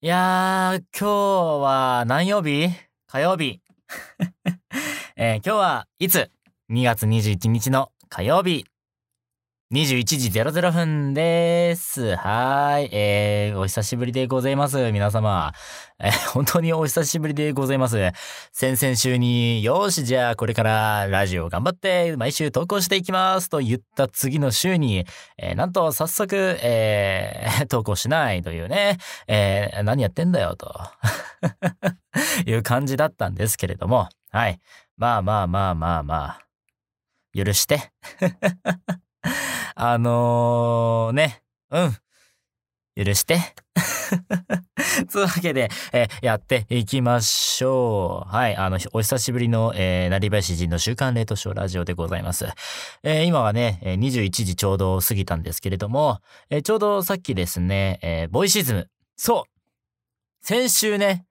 いやー、今日は何曜日？火曜日。えー今日はいつ ?2 月21日の火曜日。21時00分です。はい。えー、お久しぶりでございます。皆様。えー本当にお久しぶりでございます。先々週に、よし、じゃあこれからラジオ頑張って毎週投稿していきますと言った次の週に、えーなんと早速、えー 投稿しないというね、えー何やってんだよと いう感じだったんですけれども、はい。まあまあまあまあまあ、許して。あのー、ね、うん。許して。つうわけで、えーやっていきましょう。はい。あの、お久しぶりの、えー、なりばし人の週刊レートショーラジオでございます。えー今はね、え21時ちょうど過ぎたんですけれども、えーちょうどさっきですね、えーボイシズム。そう先週ね、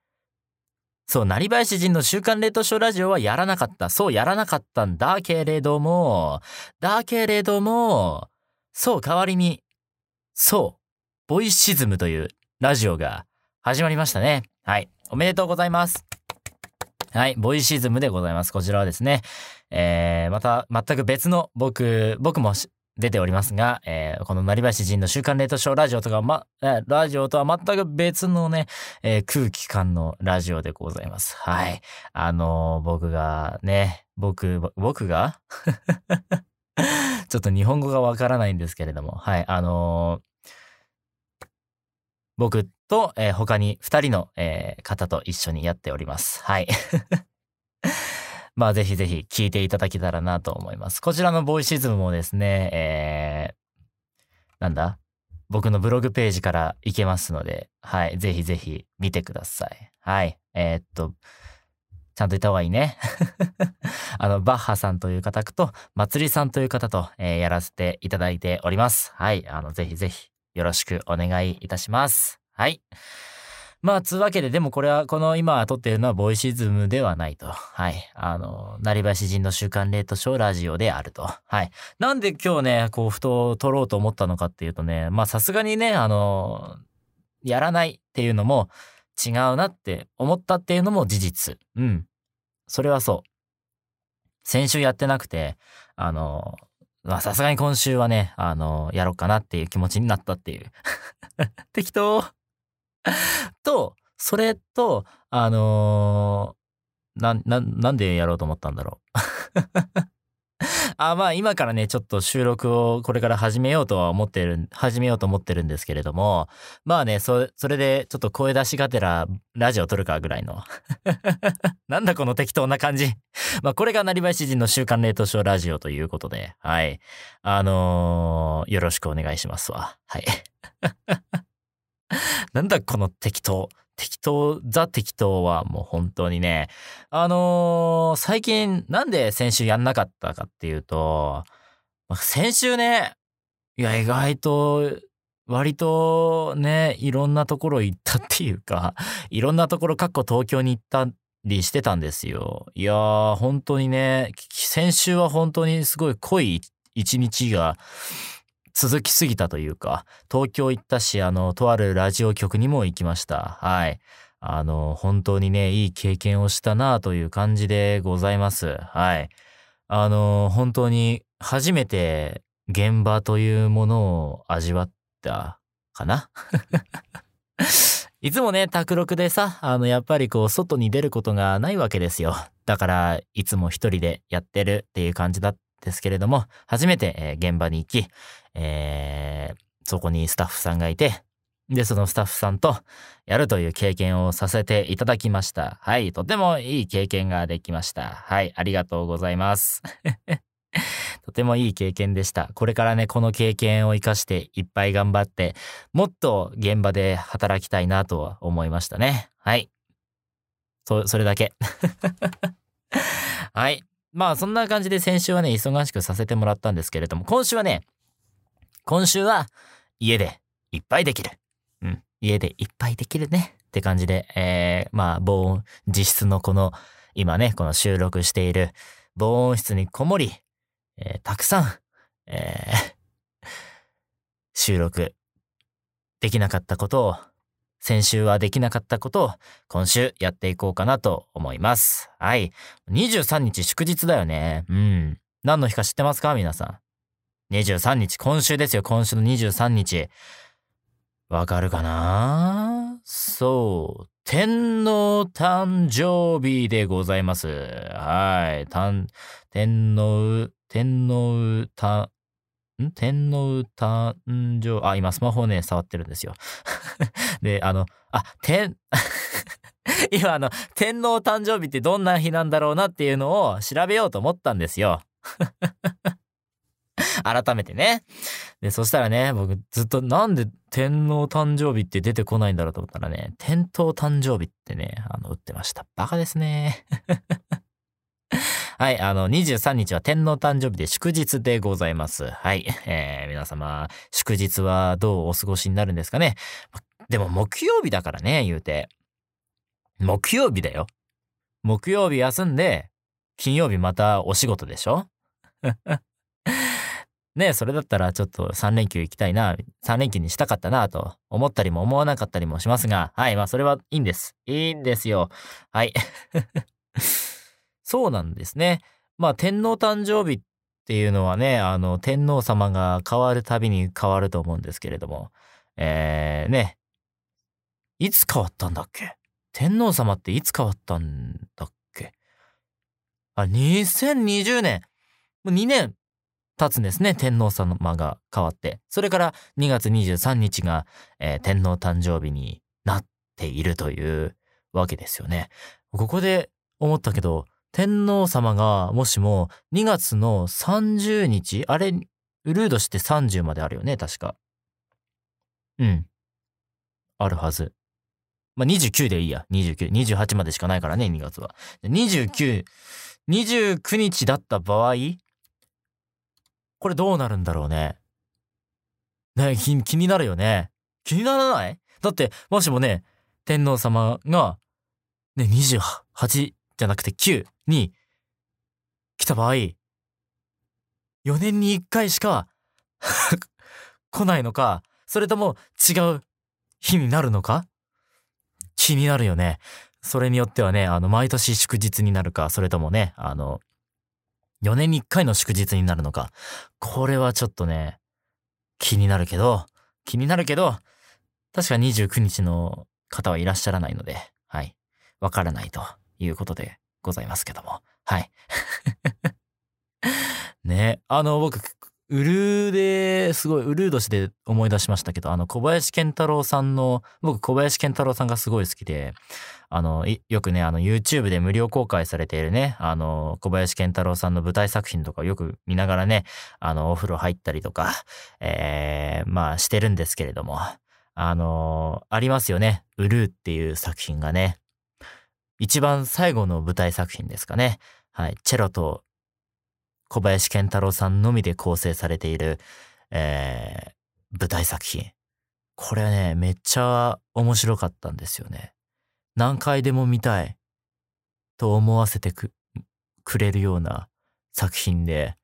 そう、なりばやし人の週刊レートショーラジオはやらなかった。そう、やらなかったんだけれども、だけれども、そう、代わりに、そう、ボイシズムというラジオが始まりましたね。はい。おめでとうございます。はい。ボイシズムでございます。こちらはですね、えー、また全く別の僕、僕も出ておりますが、えーこのなりばし人の週刊レートショーラジオとか、ま、ラジオとは全く別のね、えー空気感のラジオでございます。はい。あのー僕がね、僕、僕が？ちょっと日本語がわからないんですけれども、はい。あのー僕と、えー他に二人の、えー方と一緒にやっております。はい。まあ、ぜひぜひ聞いていただけたらなと思います。こちらのボイシズムもですね、えー、なんだ？僕のブログページから行けますので、はい。ぜひぜひ見てください。はい。えーっと、ちゃんと言った方がいいね。あの、バッハさんという方と、まつりさんという方と、えーやらせていただいております。はい。あの、ぜひぜひよろしくお願いいたします。はい。まあ、つうわけで、でもこれは、この今撮っているのはボイシズムではないと。はい。あの、なりばし人の週刊レートショーラジオであると。はい。なんで今日ね、こう、ふと撮ろうと思ったのかっていうとね、まあ、さすがにね、あの、やらないっていうのも違うなって思ったっていうのも事実。うん。それはそう。先週やってなくて、あの、まあ、さすがに今週はね、あの、やろうかなっていう気持ちになったっていう。適当。と、それと、あのーなん、なん、なんでやろうと思ったんだろう。あ、まあ今からね、ちょっと収録をこれから始めようとは思ってる、始めようと思ってるんですけれども、まあね、そ、それでちょっと声出しがてらラジオ撮るかぐらいの。なんだこの適当な感じ。まあこれがなりばし人の週刊レートショーラジオということで、はい。あのーよろしくお願いしますわ。はい。なんだこの適当。適当、ザ適当はもう本当にね、あのー最近なんで先週やんなかったかっていうと、先週ね、いや意外と、割とね、いろんなところ行ったっていうか、いろんなところ、かっこ東京に行ったりしてたんですよ。いやー、本当にね、先週は本当にすごい濃い一日が続きすぎたというか、東京行ったし、あの、とあるラジオ局にも行きました。はい。あの、本当にね、いい経験をしたなという感じでございます。はい。あの、本当に初めて現場というものを味わったかな？いつもね、卓録でさ、あの、やっぱりこう、外に出ることがないわけですよ。だから、いつも一人でやってるっていう感じだったですけれども、初めて、現場に行き、えーそこにスタッフさんがいて、で、そのスタッフさんとやるという経験をさせていただきました。はい、とてもいい経験ができました。はい、ありがとうございます。とてもいい経験でした。これからね、この経験を活かしていっぱい頑張って、もっと現場で働きたいなとは思いましたね。はい。そ、それだけ。はい。まあそんな感じで先週はね、忙しくさせてもらったんですけれども、今週はね、今週は家でいっぱいできる。うん。家でいっぱいできるね。って感じで、えー、まあ防音、自室のこの、今ね、この収録している防音室にこもり、えーたくさん、えー 収録できなかったことを先週はできなかったことを今週やっていこうかなと思います。はい。23日祝日だよね。うん。何の日か知ってますか？皆さん。23日、今週ですよ。今週の23日。わかるかな？そう。天皇誕生日でございます。はい。天皇、天皇誕、ん？天皇誕生、あ、今スマホね、触ってるんですよ。で、あの、あ、天、今あの、天皇誕生日ってどんな日なんだろうなっていうのを調べようと思ったんですよ。改めてね。で、そしたらね、僕ずっとなんで天皇誕生日って出てこないんだろうと思ったらね、天皇誕生日ってね、あの、打ってました。バカですね。はい、あの、23日は天皇誕生日で祝日でございます。はい、えー、皆様、祝日はどうお過ごしになるんですかね。でも木曜日だからね、言うて。木曜日だよ。木曜日休んで、金曜日またお仕事でしょねそれだったらちょっと3連休行きたいな、3連休にしたかったなと思ったりも思わなかったりもしますが、はい、まあそれはいいんです。いいんですよ。はい。そうなんですね。まあ天皇誕生日っていうのはね、あの天皇様が変わるたびに変わると思うんですけれども、えー、ね、いつ変わったんだっけ？天皇様っていつ変わったんだっけ？あ、2020年。もう2年経つんですね。天皇様が変わって。それから2月23日が、えー、天皇誕生日になっているというわけですよね。ここで思ったけど、天皇様がもしも2月の30日、あれ、ウルードして30まであるよね、確か。うん。あるはず。まあ、29でいいや。29。28までしかないからね、2月は。29、29日だった場合、これどうなるんだろうね。ね気、気になるよね。気にならない？だって、もしもね、天皇様が、ね、28じゃなくて9に来た場合、4年に1回しか 来ないのか、それとも違う日になるのか？気になるよね。それによってはね、あの、毎年祝日になるか、それともね、あの、4年に1回の祝日になるのか。これはちょっとね、気になるけど、気になるけど、確か29日の方はいらっしゃらないので、はい。わからないということでございますけども。はい。ね、あの、僕、ウルーですごい、ウルー年で思い出しましたけど、あの、小林健太郎さんの、僕、小林健太郎さんがすごい好きで、あの、よくね、あの、YouTube で無料公開されているね、あの、小林健太郎さんの舞台作品とかよく見ながらね、あの、お風呂入ったりとか、えー、まあ、してるんですけれども、あの、ありますよね。ウルーっていう作品がね。一番最後の舞台作品ですかね。はい。チェロと小林健太郎さんのみで構成されている、えー、舞台作品。これね、めっちゃ面白かったんですよね。何回でも見たいと思わせてく、れるような作品で、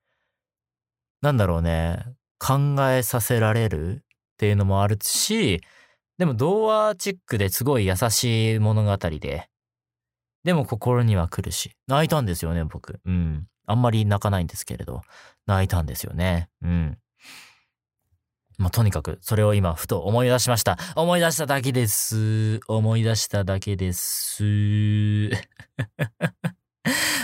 なんだろうね、考えさせられるっていうのもあるし、でも童話チックですごい優しい物語で、でも心には来るし、泣いたんですよね、僕。うん。あんまり泣かないんですけれど、泣いたんですよね。うん。まあ、とにかく、それを今、ふと思い出しました。思い出しただけです。思い出しただけです。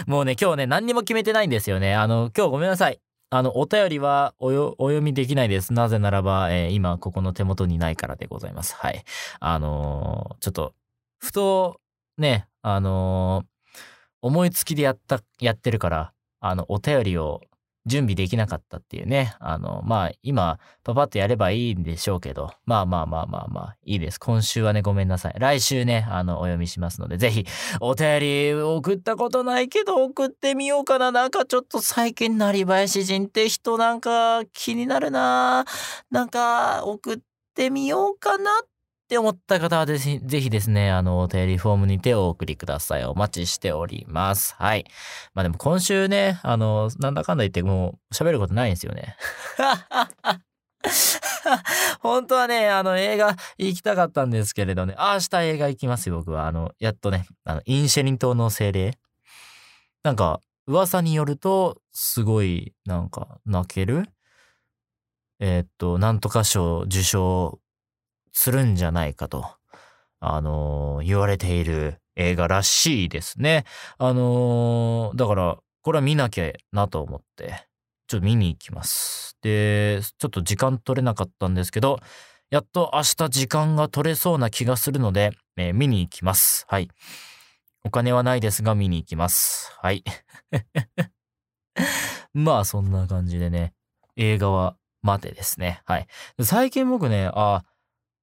もうね、今日ね、何にも決めてないんですよね。あの、今日ごめんなさい。あの、お便りはお読みできないです。なぜならば、えー、今、ここの手元にないからでございます。はい。あのー、ちょっと、ふと、ね、あのー、思いつきでやった、やってるから、あの、お便りを準備できなかったっていうね。あの、まあ、今、パパッとやればいいんでしょうけど、まあまあまあまあまあ、いいです。今週はね、ごめんなさい。来週ね、あの、お読みしますので、ぜひ、お便り送ったことないけど、送ってみようかな。なんかちょっと最近、成林人って人なんか気になるな。なんか、送ってみようかなってって思った方はぜひぜひですね、あの、お便りフォームにてお送りください。お待ちしております。はい。まあでも今週ね、あの、なんだかんだ言ってもう喋ることないんですよね。本当はね、あの映画行きたかったんですけれどね。明日映画行きますよ、僕は。あの、やっとね、あの、インシェリン島の精霊。なんか、噂によると、すごい、なんか、泣けるえー、っと、なんとか賞受賞するんじゃないかと、あのー、言われている映画らしいですね。あのー、だから、これは見なきゃなと思って、ちょっと見に行きます。で、ちょっと時間取れなかったんですけど、やっと明日時間が取れそうな気がするので、えー、見に行きます。はい。お金はないですが見に行きます。はい。まあそんな感じでね、映画は待てですね。はい。最近僕ね、あ、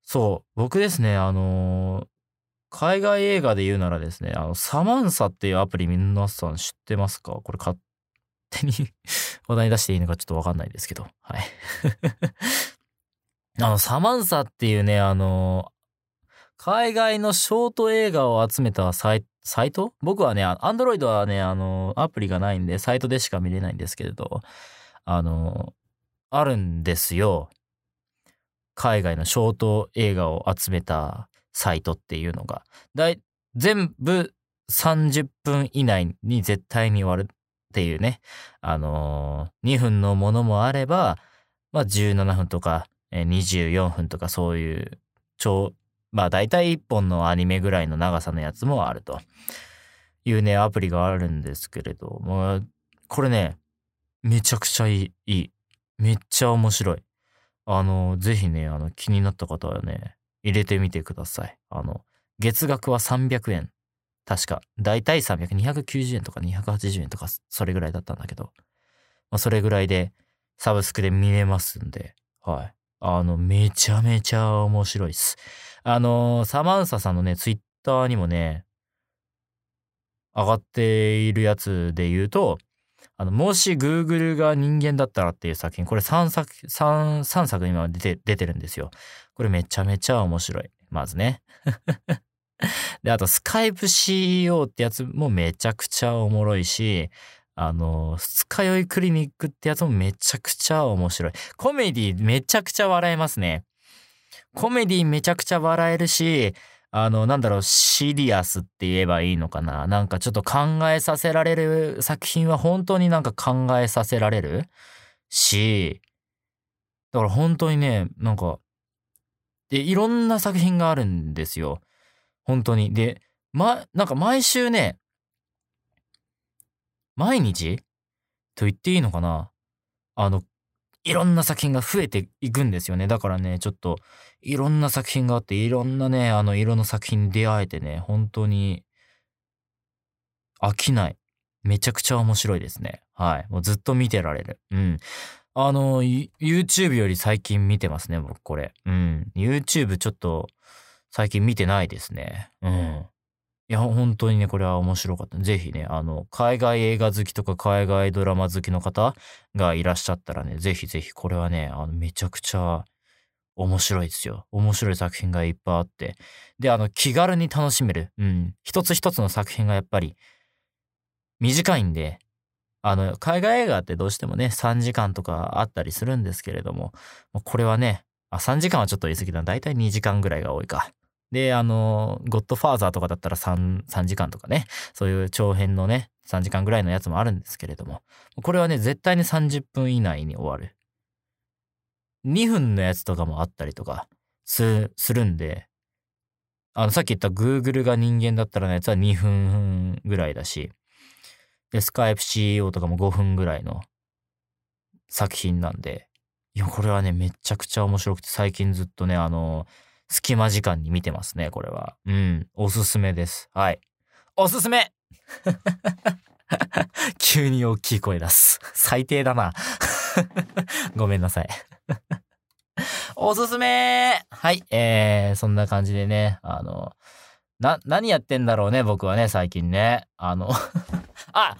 そう、僕ですね、あのー、海外映画で言うならですね、あの、サマンサっていうアプリ皆さん知ってますか？これ勝手に 話題に出していいのかちょっとわかんないですけど。はい。あの、サマンサっていうね、あの、海外のショート映画を集めたサイサイト？僕はね、アンドロイドはね、あの、アプリがないんで、サイトでしか見れないんですけれど、あの、あるんですよ。海外のショート映画を集めたサイトっていうのが。全部30分以内に絶対に終わるっていうね。あのー、2分のものもあれば、まあ17分とか、24分とかそういう超、まあ大体1本のアニメぐらいの長さのやつもあるというね、アプリがあるんですけれど、もこれね、めちゃくちゃいい。めっちゃ面白い。あの、ぜひね、あの、気になった方はね、入れてみてください。あの、月額は300円確か、だいたい300、290円とか280円とか、それぐらいだったんだけど、まあ、それぐらいでサブスクで見れますんで、はい。あの、めちゃめちゃ面白いっす。あのサマンサさんのね、ツイッターにもね、上がっているやつで言うと、あの、もし Google が人間だったらっていう作品、これ3作、3、3作今出て、出てるんですよ。これめちゃめちゃ面白い。まずね。で、あと、スカイプ CEO ってやつもめちゃくちゃおもろいし、あの、二日酔いクリニックってやつもめちゃくちゃ面白い。コメディめちゃくちゃ笑えますね。コメディめちゃくちゃ笑えるし、あの、なんだろう、シリアスって言えばいいのかな？なんかちょっと考えさせられる作品は本当になんか考えさせられる？し、だから本当にね、なんか、で、いろんな作品があるんですよ。本当に。で、ま、なんか毎週ね、毎日？と言っていいのかな？あの、いろんな作品が増えていくんですよね。だからね、ちょっと、いろんな作品があって、いろんなね、あの、色の作品に出会えてね、本当に、飽きない。めちゃくちゃ面白いですね。はい。もうずっと見てられる。うん。あの、YouTube より最近見てますね、僕これ。うん。YouTube ちょっと、最近見てないですね。うん。いや、本当にね、これは面白かった。ぜひね、あの、海外映画好きとか海外ドラマ好きの方がいらっしゃったらね、ぜひぜひ、これはね、あの、めちゃくちゃ面白いですよ。面白い作品がいっぱいあって。で、あの、気軽に楽しめる。うん。一つ一つの作品がやっぱり短いんで、あの、海外映画ってどうしてもね、3時間とかあったりするんですけれども、これはね、あ、3時間はちょっと言い過ぎだ。だいたい2時間ぐらいが多いか。で、あの、ゴッドファーザーとかだったら3、3時間とかね、そういう長編のね、3時間ぐらいのやつもあるんですけれども、これはね、絶対に30分以内に終わる。2分のやつとかもあったりとかするんで、あの、さっき言った Google が人間だったらのやつは2分ぐらいだし、で、スカイプ CEO とかも5分ぐらいの作品なんで、いや、これはね、めちゃくちゃ面白くて、最近ずっとね、あの、隙間時間に見てますね、これは。うん、おすすめです。はい。おすすめ 急に大きい声出す。最低だな。ごめんなさい。おすすめはい、えー、そんな感じでね、あの、な、何やってんだろうね、僕はね、最近ね。あのあ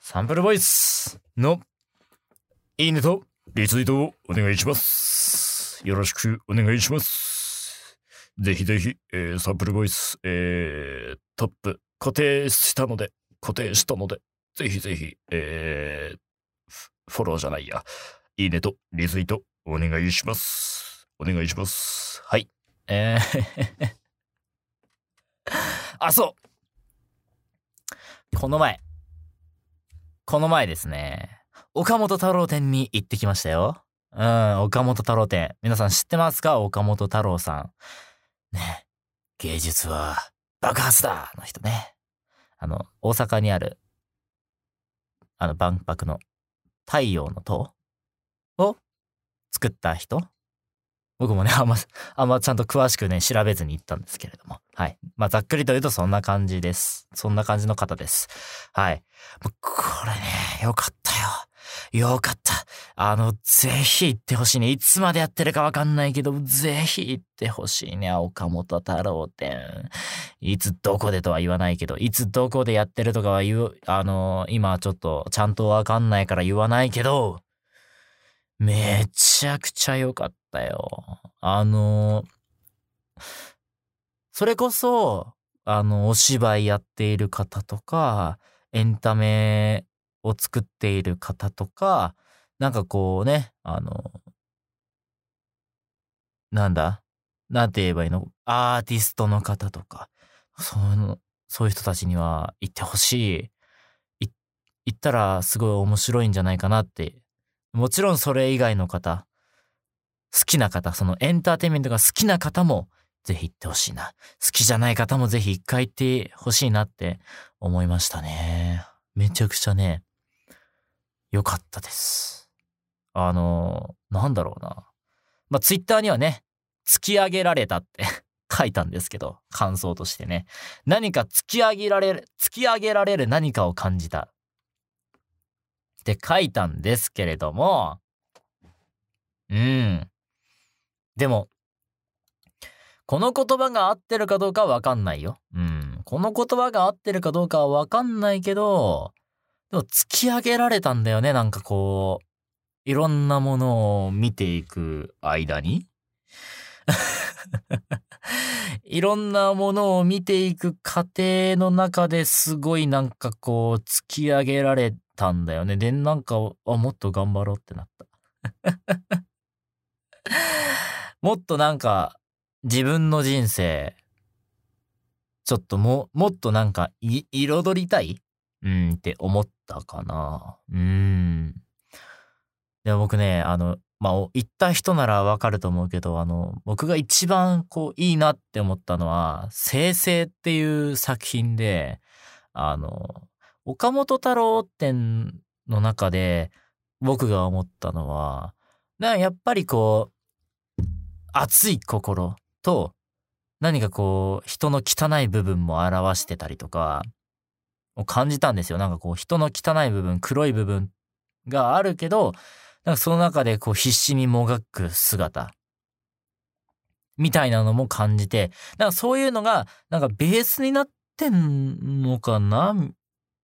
サンプルボイスの、いいねと、リツイートをお願いします。よろしくお願いします。ぜひぜひ、えー、サンプルボイス、えー、トップ固定したので、固定したので、ぜひぜひ、えー、フォローじゃないや、いいねとリツイートお願いします。お願いします。はい。えー あ、そうこの前。この前ですね。岡本太郎店に行ってきましたよ。うん、岡本太郎店。皆さん知ってますか？岡本太郎さん。ね。芸術は爆発だの人ね。あの、大阪にある、あの、万博の太陽の塔？を作った人？僕もね、あんま、あんまちゃんと詳しくね、調べずに行ったんですけれども。はい。まあ、ざっくりと言うとそんな感じです。そんな感じの方です。はい。もうこれね、よかったよ。よかった。あの、ぜひ行ってほしいね。いつまでやってるかわかんないけど、ぜひ行ってほしいね。岡本太郎店。いつどこでとは言わないけど、いつどこでやってるとかは言う、あの、今ちょっとちゃんとわかんないから言わないけど、めちゃくちゃ良かったよ。あの、それこそ、あの、お芝居やっている方とか、エンタメを作っている方とか、なんかこうね、あの、なんだ？なんて言えばいいの？アーティストの方とか、そういうの、そういう人たちには行ってほしい。行ったらすごい面白いんじゃないかなって。もちろんそれ以外の方、好きな方、そのエンターテインメントが好きな方もぜひ行ってほしいな。好きじゃない方もぜひ一回行ってほしいなって思いましたね。めちゃくちゃね、良かったです。あの、なんだろうな。まあ、ツイッターにはね、突き上げられたって 書いたんですけど、感想としてね。何か突き上げられる、突き上げられる何かを感じた。って書いたんですけれども、うん。でも、この言葉が合ってるかどうかはわかんないよ。うん。この言葉が合ってるかどうかはわかんないけど、でも突き上げられたんだよね。なんかこう、いろんなものを見ていく間に？いろんなものを見ていく過程の中ですごいなんかこう突き上げられたんだよね。で、なんか、あ、もっと頑張ろうってなった。もっとなんか自分の人生、ちょっとも、もっとなんかい彩りたい？うんって思ったかな。うん。でも僕ね、あの、まあ、行った人ならわかると思うけど、あの、僕が一番こういいなって思ったのは、生成っていう作品で、あの、岡本太郎展の中で僕が思ったのは、なやっぱりこう、熱い心と、何かこう、人の汚い部分も表してたりとか、を感じたんですよ。なんかこう、人の汚い部分、黒い部分があるけど、なんかその中でこう必死にもがく姿みたいなのも感じて、なんかそういうのがなんかベースになってんのかな？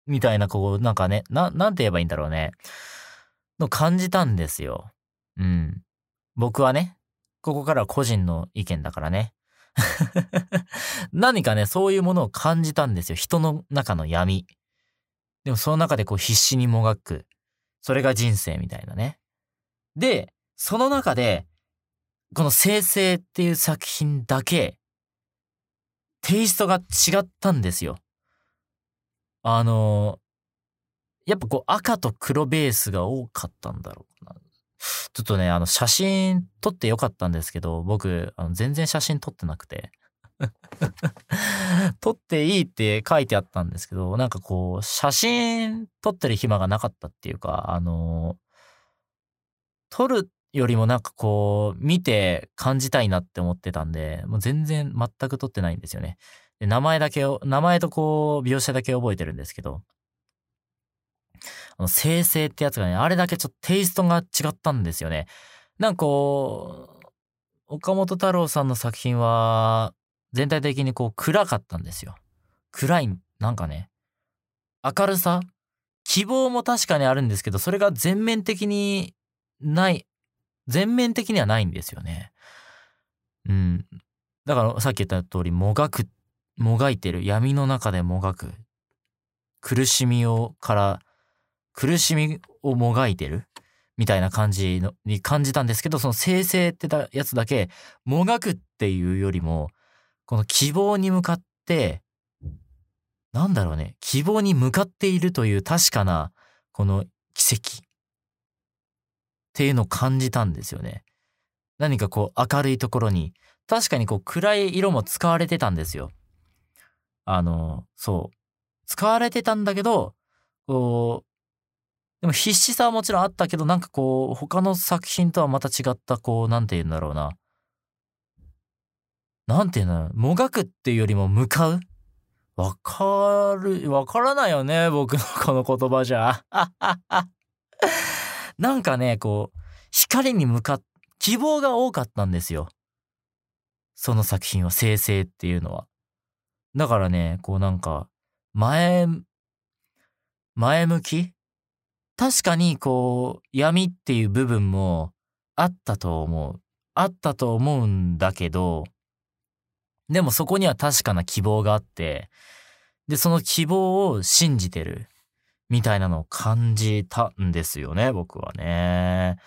みたいなこうなんかね、な、なんて言えばいいんだろうね。の感じたんですよ。うん。僕はね、ここからは個人の意見だからね。何かね、そういうものを感じたんですよ。人の中の闇。でもその中でこう必死にもがく。それが人生みたいなね。で、その中で、この生成っていう作品だけ、テイストが違ったんですよ。あの、やっぱこう赤と黒ベースが多かったんだろうな。ちょっとね、あの写真撮ってよかったんですけど、僕、あの全然写真撮ってなくて。撮っていいって書いてあったんですけど、なんかこう、写真撮ってる暇がなかったっていうか、あの、撮るよりもなんかこう、見て感じたいなって思ってたんで、もう全然全く撮ってないんですよね。で名前だけを、名前とこう、描写だけ覚えてるんですけど、あの、生成ってやつがね、あれだけちょっとテイストが違ったんですよね。なんかこう、岡本太郎さんの作品は、全体的にこう暗かったんですよ。暗い、なんかね、明るさ？希望も確かにあるんですけど、それが全面的にない、全面的にはないんですよね。うん。だからさっき言った通り、もがく、もがいてる。闇の中でもがく。苦しみをから、苦しみをもがいてる。みたいな感じのに感じたんですけど、その生成ってたやつだけ、もがくっていうよりも、この希望に向かって、なんだろうね、希望に向かっているという確かな、この奇跡っていうのを感じたんですよね。何かこう明るいところに、確かにこう暗い色も使われてたんですよ。あの、そう。使われてたんだけど、こう、でも必死さはもちろんあったけど、なんかこう、他の作品とはまた違った、こう、なんて言うんだろうな。なんて言うんだろう。もがくっていうよりも向かうわかる、わからないよね、僕のこの言葉じゃ。なんかね、こう、光に向かっ、希望が多かったんですよ。その作品は、生成っていうのは。だからね、こうなんか、前、前向き？確かにこう、闇っていう部分もあったと思う。あったと思うんだけど、でもそこには確かな希望があって、で、その希望を信じてる、みたいなのを感じたんですよね、僕はね。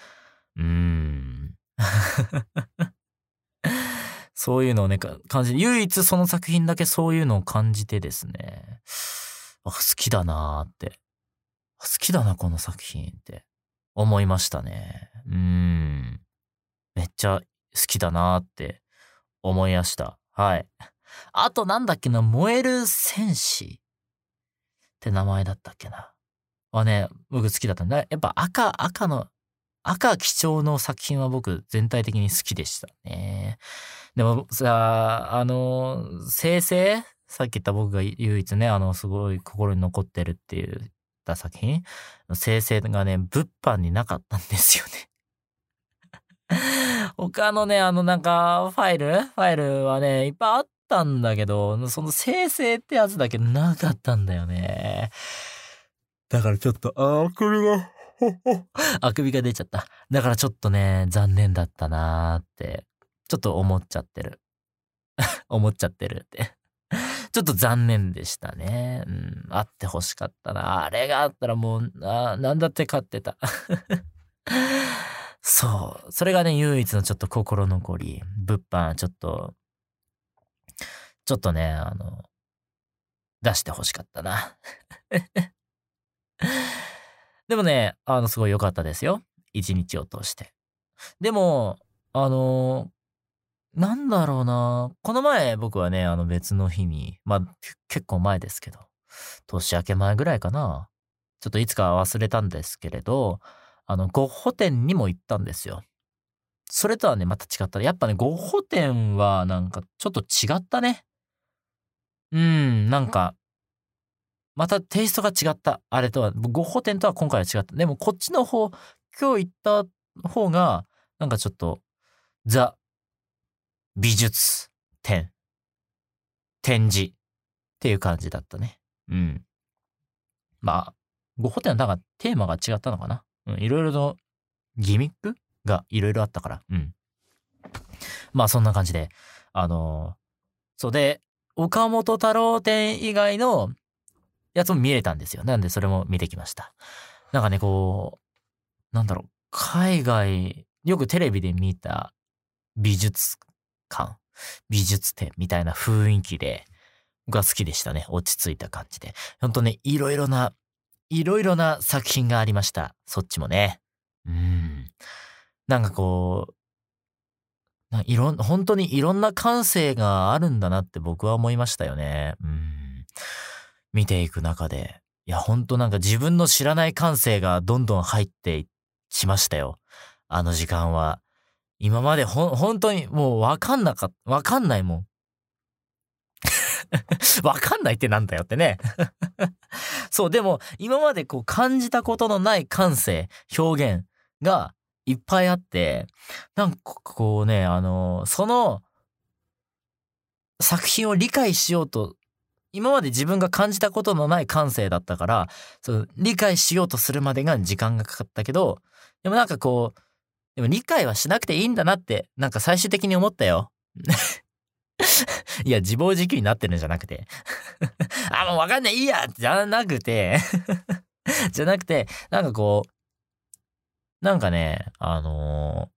うーん。そういうのをね、感じ、唯一その作品だけそういうのを感じてですね、あ、好きだなーって。好きだな、この作品って思いましたね。うーん。めっちゃ好きだなーって思いました。はい。あとなんだっけな、燃える戦士って名前だったっけな。はね、僕好きだったんだ。やっぱ赤、赤の、赤基調の作品は僕全体的に好きでしたね。でもさ、あの、生成？さっき言った僕が唯一ね、あの、すごい心に残ってるって言った作品？生成がね、物販になかったんですよね。他のね、あのなんか、ファイル？ファイルはね、いっぱいあったんだけど、その生成ってやつだけなかったんだよね。だからちょっと、あくびが、あくびが出ちゃった。だからちょっとね、残念だったなーって、ちょっと思っちゃってる。思っちゃってるって。ちょっと残念でしたね。うん、あって欲しかったな。あれがあったらもう、あなんだって買ってた。そう。それがね、唯一のちょっと心残り。物販、ちょっと、ちょっとね、あの、出して欲しかったな。でもね、あの、すごい良かったですよ。一日を通して。でも、あの、なんだろうな。この前僕はね、あの別の日に、まあ結構前ですけど、年明け前ぐらいかな。ちょっといつか忘れたんですけれど、あの、ゴッホ展にも行ったんですよ。それとはね、また違った。やっぱね、ゴッホ展はなんかちょっと違ったね。うん、なんか、またテイストが違った。あれとは、ゴッホ展とは今回は違った。でもこっちの方、今日行った方が、なんかちょっと、ザ・美術展、展示っていう感じだったね。うん。まあ、ゴッホ展はなんかテーマが違ったのかな。うん、いろいろとギミックがいろいろあったから。うん。まあそんな感じで、あのー、そうで、岡本太郎展以外のやつも見れたんですよ。なんでそれも見てきました。なんかね、こう、なんだろう、海外、よくテレビで見た美術館、美術展みたいな雰囲気で、僕は好きでしたね。落ち着いた感じで。ほんとね、いろいろな、いろいろな作品がありました。そっちもね。うん。なんかこう、いろん、本当にいろんな感性があるんだなって僕は思いましたよね。うん。見ていく中で。いや、ほんとなんか自分の知らない感性がどんどん入っていきましたよ。あの時間は。今までほ、本当にもうわかんなか、わかんないもん。わかんないってなんだよってね そう、でも今までこう感じたことのない感性、表現がいっぱいあって、なんかこうね、あの、その作品を理解しようと、今まで自分が感じたことのない感性だったから、その理解しようとするまでが時間がかかったけど、でもなんかこう、でも理解はしなくていいんだなって、なんか最終的に思ったよ。いや、自暴自棄になってるんじゃなくて あ、もうわかんない、いいやじゃなくて じゃなくて、なんかこう、なんかね、あのー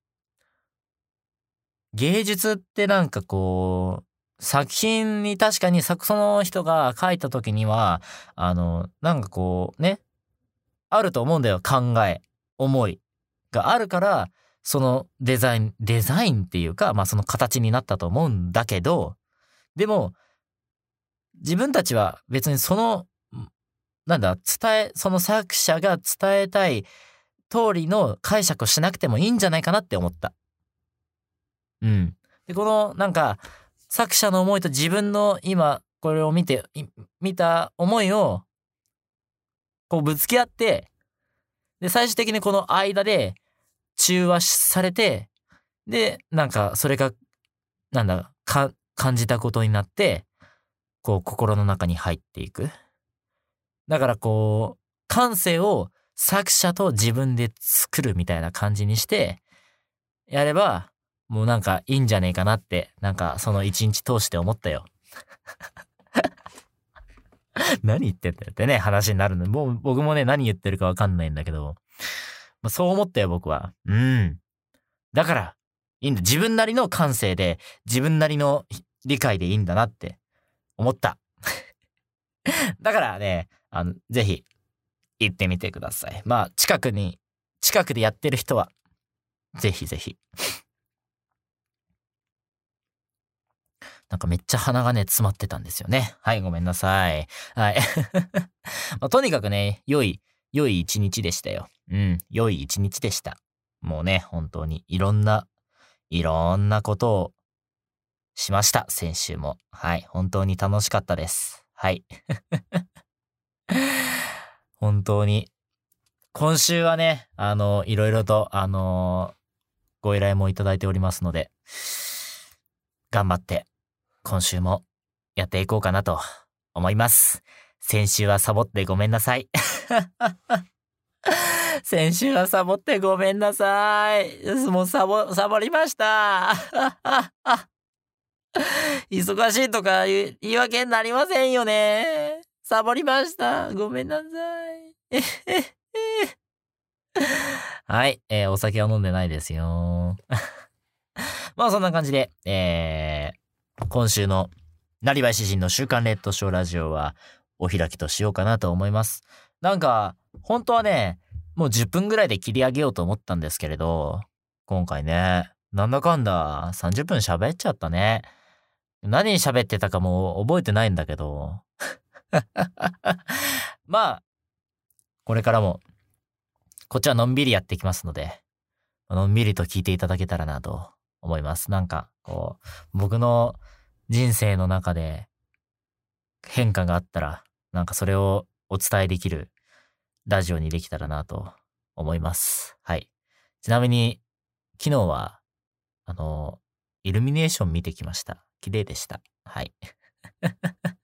芸術ってなんかこう、作品に確かに作その人が書いた時には、あの、なんかこうね、あると思うんだよ。考え、思いがあるから、そのデザイン、デザインっていうか、まあその形になったと思うんだけど、でも、自分たちは別にその、なんだ、伝え、その作者が伝えたい通りの解釈をしなくてもいいんじゃないかなって思った。うん。で、このなんか作者の思いと自分の今これを見て、見た思いをこうぶつけ合って、で、最終的にこの間で中和されて、で、なんかそれが、なんだ、か、感じたことになって、こう心の中に入っていく。だからこう、感性を作者と自分で作るみたいな感じにして、やれば、もうなんかいいんじゃねえかなって、なんかその一日通して思ったよ。何言ってんだよってね、話になるの。もう僕もね、何言ってるかわかんないんだけど、まあ、そう思ったよ、僕は。うん。だから、いいんだ。自分なりの感性で、自分なりの理解でいいんだなって思った。だからね、あの、ぜひ、行ってみてください。まあ、近くに、近くでやってる人は、ぜひぜひ。なんかめっちゃ鼻がね、詰まってたんですよね。はい、ごめんなさい。はい。まあ、とにかくね、良い、良い一日でしたよ。うん、良い一日でした。もうね、本当にいろんな、いろんなことをしました、先週も。はい、本当に楽しかったです。はい。本当に。今週はね、あの、いろいろと、あのご依頼もいただいておりますので、頑張って今週もやっていこうかなと思います。先週はサボってごめんなさい。先週はサボってごめんなさい。もうサボ、サボりました。忙しいとか言い訳になりませんよね。サボりました。ごめんなさい。はい、えー、お酒は飲んでないですよ。まあそんな感じで、えー、今週のなりわい詩人の週刊レッドショーラジオはお開きとしようかなと思います。なんか、本当はね、もう10分ぐらいで切り上げようと思ったんですけれど、今回ね、なんだかんだ30分喋っちゃったね。何喋ってたかも覚えてないんだけど。まあ、これからも、こっちはのんびりやっていきますので、のんびりと聞いていただけたらなと思います。なんか、こう、僕の人生の中で変化があったら、なんかそれをお伝えできるラジオにできたらなと思います。はい。ちなみに、昨日は、あの、イルミネーション見てきました。綺麗でした。はい。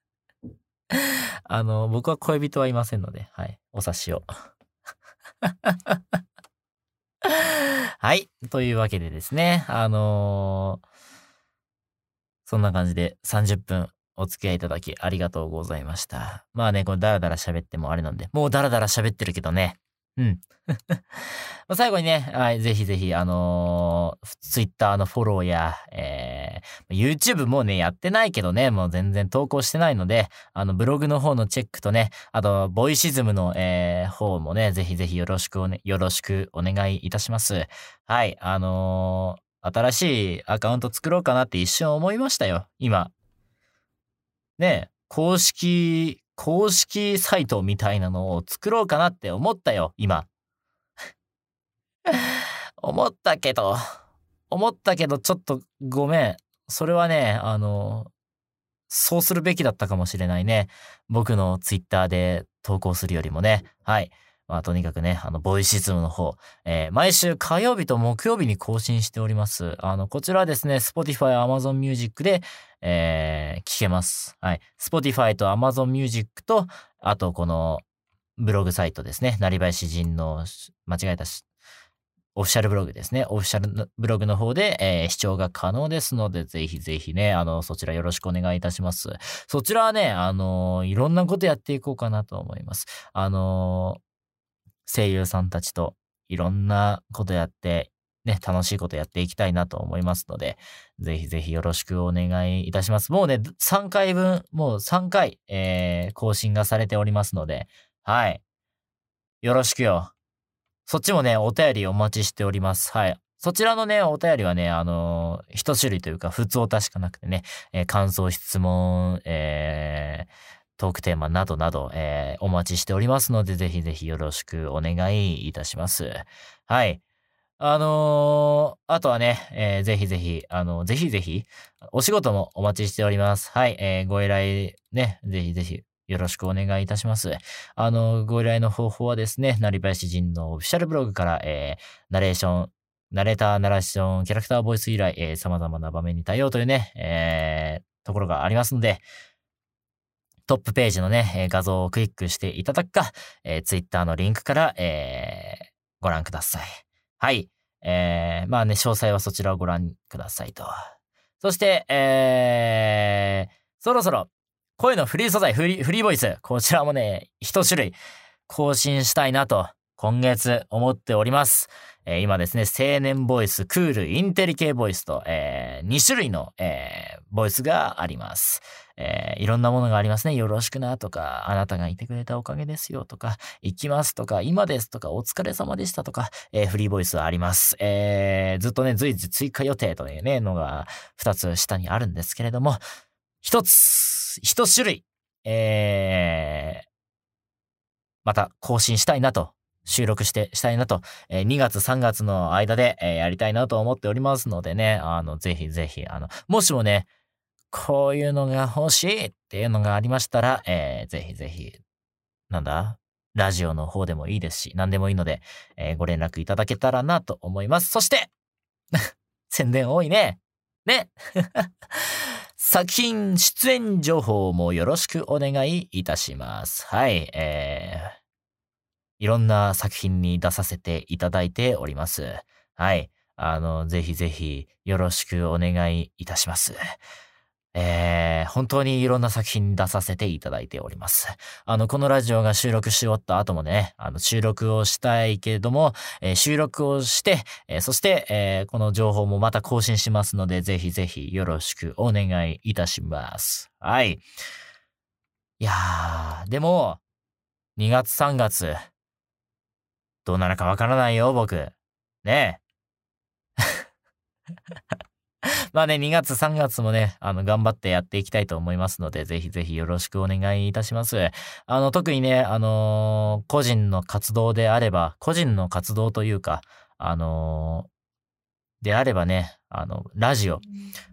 あの、僕は恋人はいませんので、はい。お察しを。はい。というわけでですね、あのー、そんな感じで30分お付き合いいただきありがとうございました。まあね、これダラダラ喋ってもあれなんで、もうダラダラ喋ってるけどね。うん。最後にね、はい、ぜひぜひ、あのー、Twitter のフォローや、えー、YouTube もね、やってないけどね、もう全然投稿してないので、あの、ブログの方のチェックとね、あと、ボイシズムの、えー、方もね、ぜひぜひよろしくおね、よろしくお願いいたします。はい、あのー、新しいアカウント作ろうかなって一瞬思いましたよ、今。ね、公式公式サイトみたいなのを作ろうかなって思ったよ、今。思ったけど、思ったけど、ちょっとごめん。それはね、あの、そうするべきだったかもしれないね。僕のツイッターで投稿するよりもね。はい。まあ、とにかくね、あの、ボイシズムの方、えー、毎週火曜日と木曜日に更新しております。あの、こちらはですね、Spotify、Amazon Music で、えー、聞けます。はい。Spotify と Amazon Music と、あとこの、ブログサイトですね。なりばい詩人の、間違えたし、オフィシャルブログですね。オフィシャルブログの方で、えー、視聴が可能ですので、ぜひぜひね、あの、そちらよろしくお願いいたします。そちらはね、あのいろんなことやっていこうかなと思います。あの声優さんたちといろんなことやって、ね、楽しいことやっていきたいなと思いますので、ぜひぜひよろしくお願いいたします。もうね、3回分、もう3回、えー、更新がされておりますので、はい。よろしくよ。そっちもね、お便りお待ちしております。はい。そちらのね、お便りはね、あのー、一種類というか、普通お確かなくてね、えー、感想、質問、えー、トークテーマなどなど、えー、お待ちしておりますので、ぜひぜひよろしくお願いいたします。はい。あのー、あとはね、えー、ぜひぜひ、あの、ぜひぜひ、お仕事もお待ちしております。はい、えー、ご依頼ね、ぜひぜひ、よろしくお願いいたします。あの、ご依頼の方法はですね、なりばやし人のオフィシャルブログから、えー、ナレーション、ナレーター、ナラーション、キャラクターボイス以来、えー、様々な場面に対応というね、えー、ところがありますので、トップページのね、え、画像をクリックしていただくか、えー、ツイッターのリンクから、えー、ご覧ください。はい。えー、まあね、詳細はそちらをご覧くださいと。そして、えー、そろそろ、声のフリー素材、フリー、フリーボイス、こちらもね、一種類更新したいなと、今月思っております。えー、今ですね、青年ボイス、クール、インテリ系ボイスと、えー、2種類の、えー、ボイスがあります。えー、いろんなものがありますね。よろしくなとか、あなたがいてくれたおかげですよとか、行きますとか、今ですとか、お疲れ様でしたとか、えー、フリーボイスはあります。えー、ずっとね、随時追加予定というね、のが2つ下にあるんですけれども、1つ、1種類、えー、また更新したいなと収録してしたいなと、えー、2月3月の間で、えー、やりたいなと思っておりますのでね、あの、ぜひぜひ、あの、もしもね、こういうのが欲しいっていうのがありましたら、えー、ぜひぜひ、なんだラジオの方でもいいですし、何でもいいので、えー、ご連絡いただけたらなと思います。そして 宣伝多いね。ね 作品出演情報もよろしくお願いいたします。はい、えー、いろんな作品に出させていただいております。はい。あの、ぜひぜひよろしくお願いいたします。えー、本当にいろんな作品出させていただいております。あの、このラジオが収録し終わった後もね、あの、収録をしたいけれども、えー、収録をして、えー、そして、えー、この情報もまた更新しますので、ぜひぜひよろしくお願いいたします。はい。いやー、でも、2月3月、どうなるかわからないよ、僕。ねえ。まあね、2月3月もね、あの、頑張ってやっていきたいと思いますので、ぜひぜひよろしくお願いいたします。あの、特にね、あのー、個人の活動であれば、個人の活動というか、あのー、であればね、あの、ラジオ、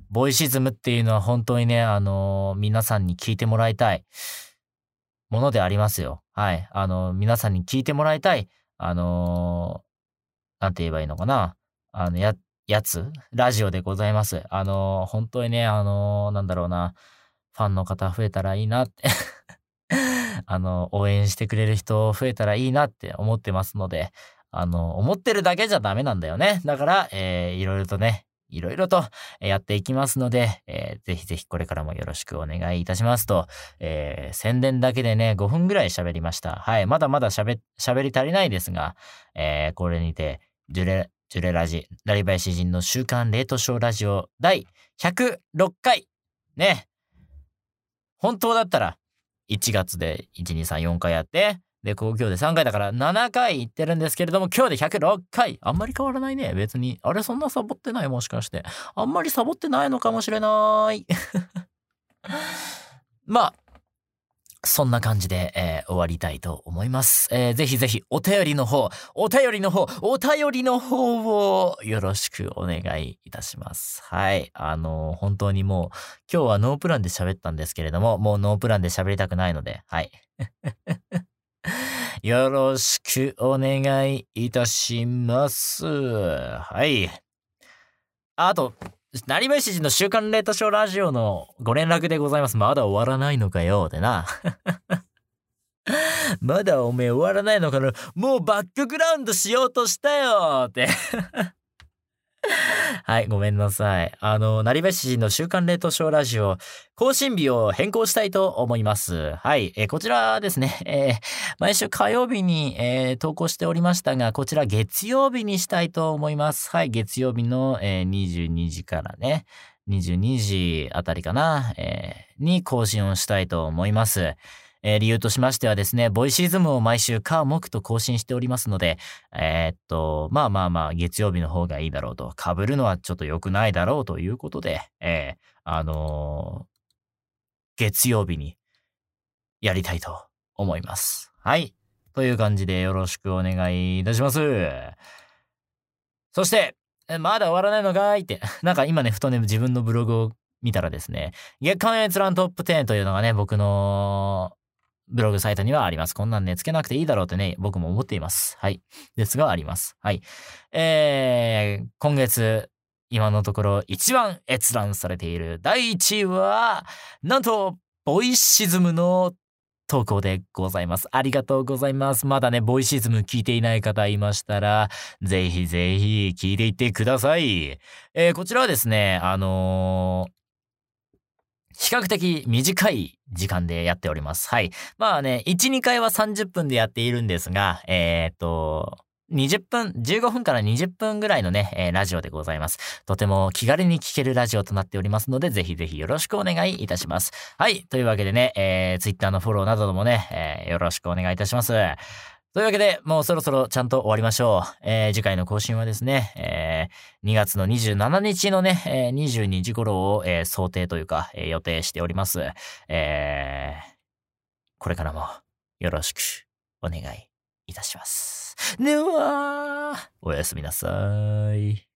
ボイシズムっていうのは本当にね、あのー、皆さんに聞いてもらいたいものでありますよ。はい。あの、皆さんに聞いてもらいたいあのー、なんて言えばいいのかな。あの、や、やつ？ラジオでございます。あのー、本当にね、あのー、なんだろうな。ファンの方増えたらいいなって あの、応援してくれる人増えたらいいなって思ってますので、あの、思ってるだけじゃダメなんだよね。だから、えー、いろいろとね、いろいろとやっていきますので、えー、ぜひぜひこれからもよろしくお願いいたしますと、えー、宣伝だけでね、5分ぐらい喋りました。はい。まだまだ喋、喋り足りないですが、えー、これにて、ジュレ、ジュレラジ、ラリバイ詩人の週刊レートショーラジオ第106回。ね。本当だったら、1月で1、2、3、4回やって、で、こう今日で3回だから7回行ってるんですけれども、今日で106回。あんまり変わらないね。別に。あれ、そんなサボってない？もしかして。あんまりサボってないのかもしれない。まあ、そんな感じで、えー、終わりたいと思います。えー、ぜひぜひお便りの方、お便りの方、お便りの方をよろしくお願いいたします。はい。あのー、本当にもう、今日はノープランで喋ったんですけれども、もうノープランで喋りたくないので、はい。よろしくお願いいたします。はい。あと、なりばしじの週刊レートショーラジオのご連絡でございます。まだ終わらないのかよ、ってな。まだおめえ終わらないのかなもうバックグラウンドしようとしたよって はい、ごめんなさい。あの、なりべしの週刊レートショーラジオ、更新日を変更したいと思います。はい、え、こちらですね、えー、毎週火曜日に、えー、投稿しておりましたが、こちら月曜日にしたいと思います。はい、月曜日の、えー、22時からね、22時あたりかな、え、に更新をしたいと思います。えー、理由としましてはですね、ボイシーズムを毎週火木と更新しておりますので、えー、っと、まあまあまあ、月曜日の方がいいだろうと、被るのはちょっと良くないだろうということで、えー、あの月曜日にやりたいと思います。はい。という感じでよろしくお願いいたします。そして、まだ終わらないのかい？って、なんか今ね、ふとね、自分のブログを見たらですね、月間閲覧トップ10というのがね、僕のブログサイトにはあります。こんなんね、つけなくていいだろうってね、僕も思っています。はい。ですが、あります。はい。えー、今月、今のところ一番閲覧されている第1位は、なんと、ボイシズムの投稿でございます。ありがとうございます。まだね、ボイシズム聞いていない方いましたら、ぜひぜひ聞いていってください。えー、こちらはですね、あのー比較的短い時間でやっております。はい。まあね、1、2回は30分でやっているんですが、えー、っと、20分、15分から20分ぐらいのね、えー、ラジオでございます。とても気軽に聞けるラジオとなっておりますので、ぜひぜひよろしくお願いいたします。はい。というわけでね、えー、Twitter のフォローなどもね、えー、よろしくお願いいたします。というわけで、もうそろそろちゃんと終わりましょう。えー、次回の更新はですね、えー、2月の27日のね、えー、22時頃を、えー、想定というか、えー、予定しております。えー、これからもよろしくお願いいたします。では、おやすみなさい。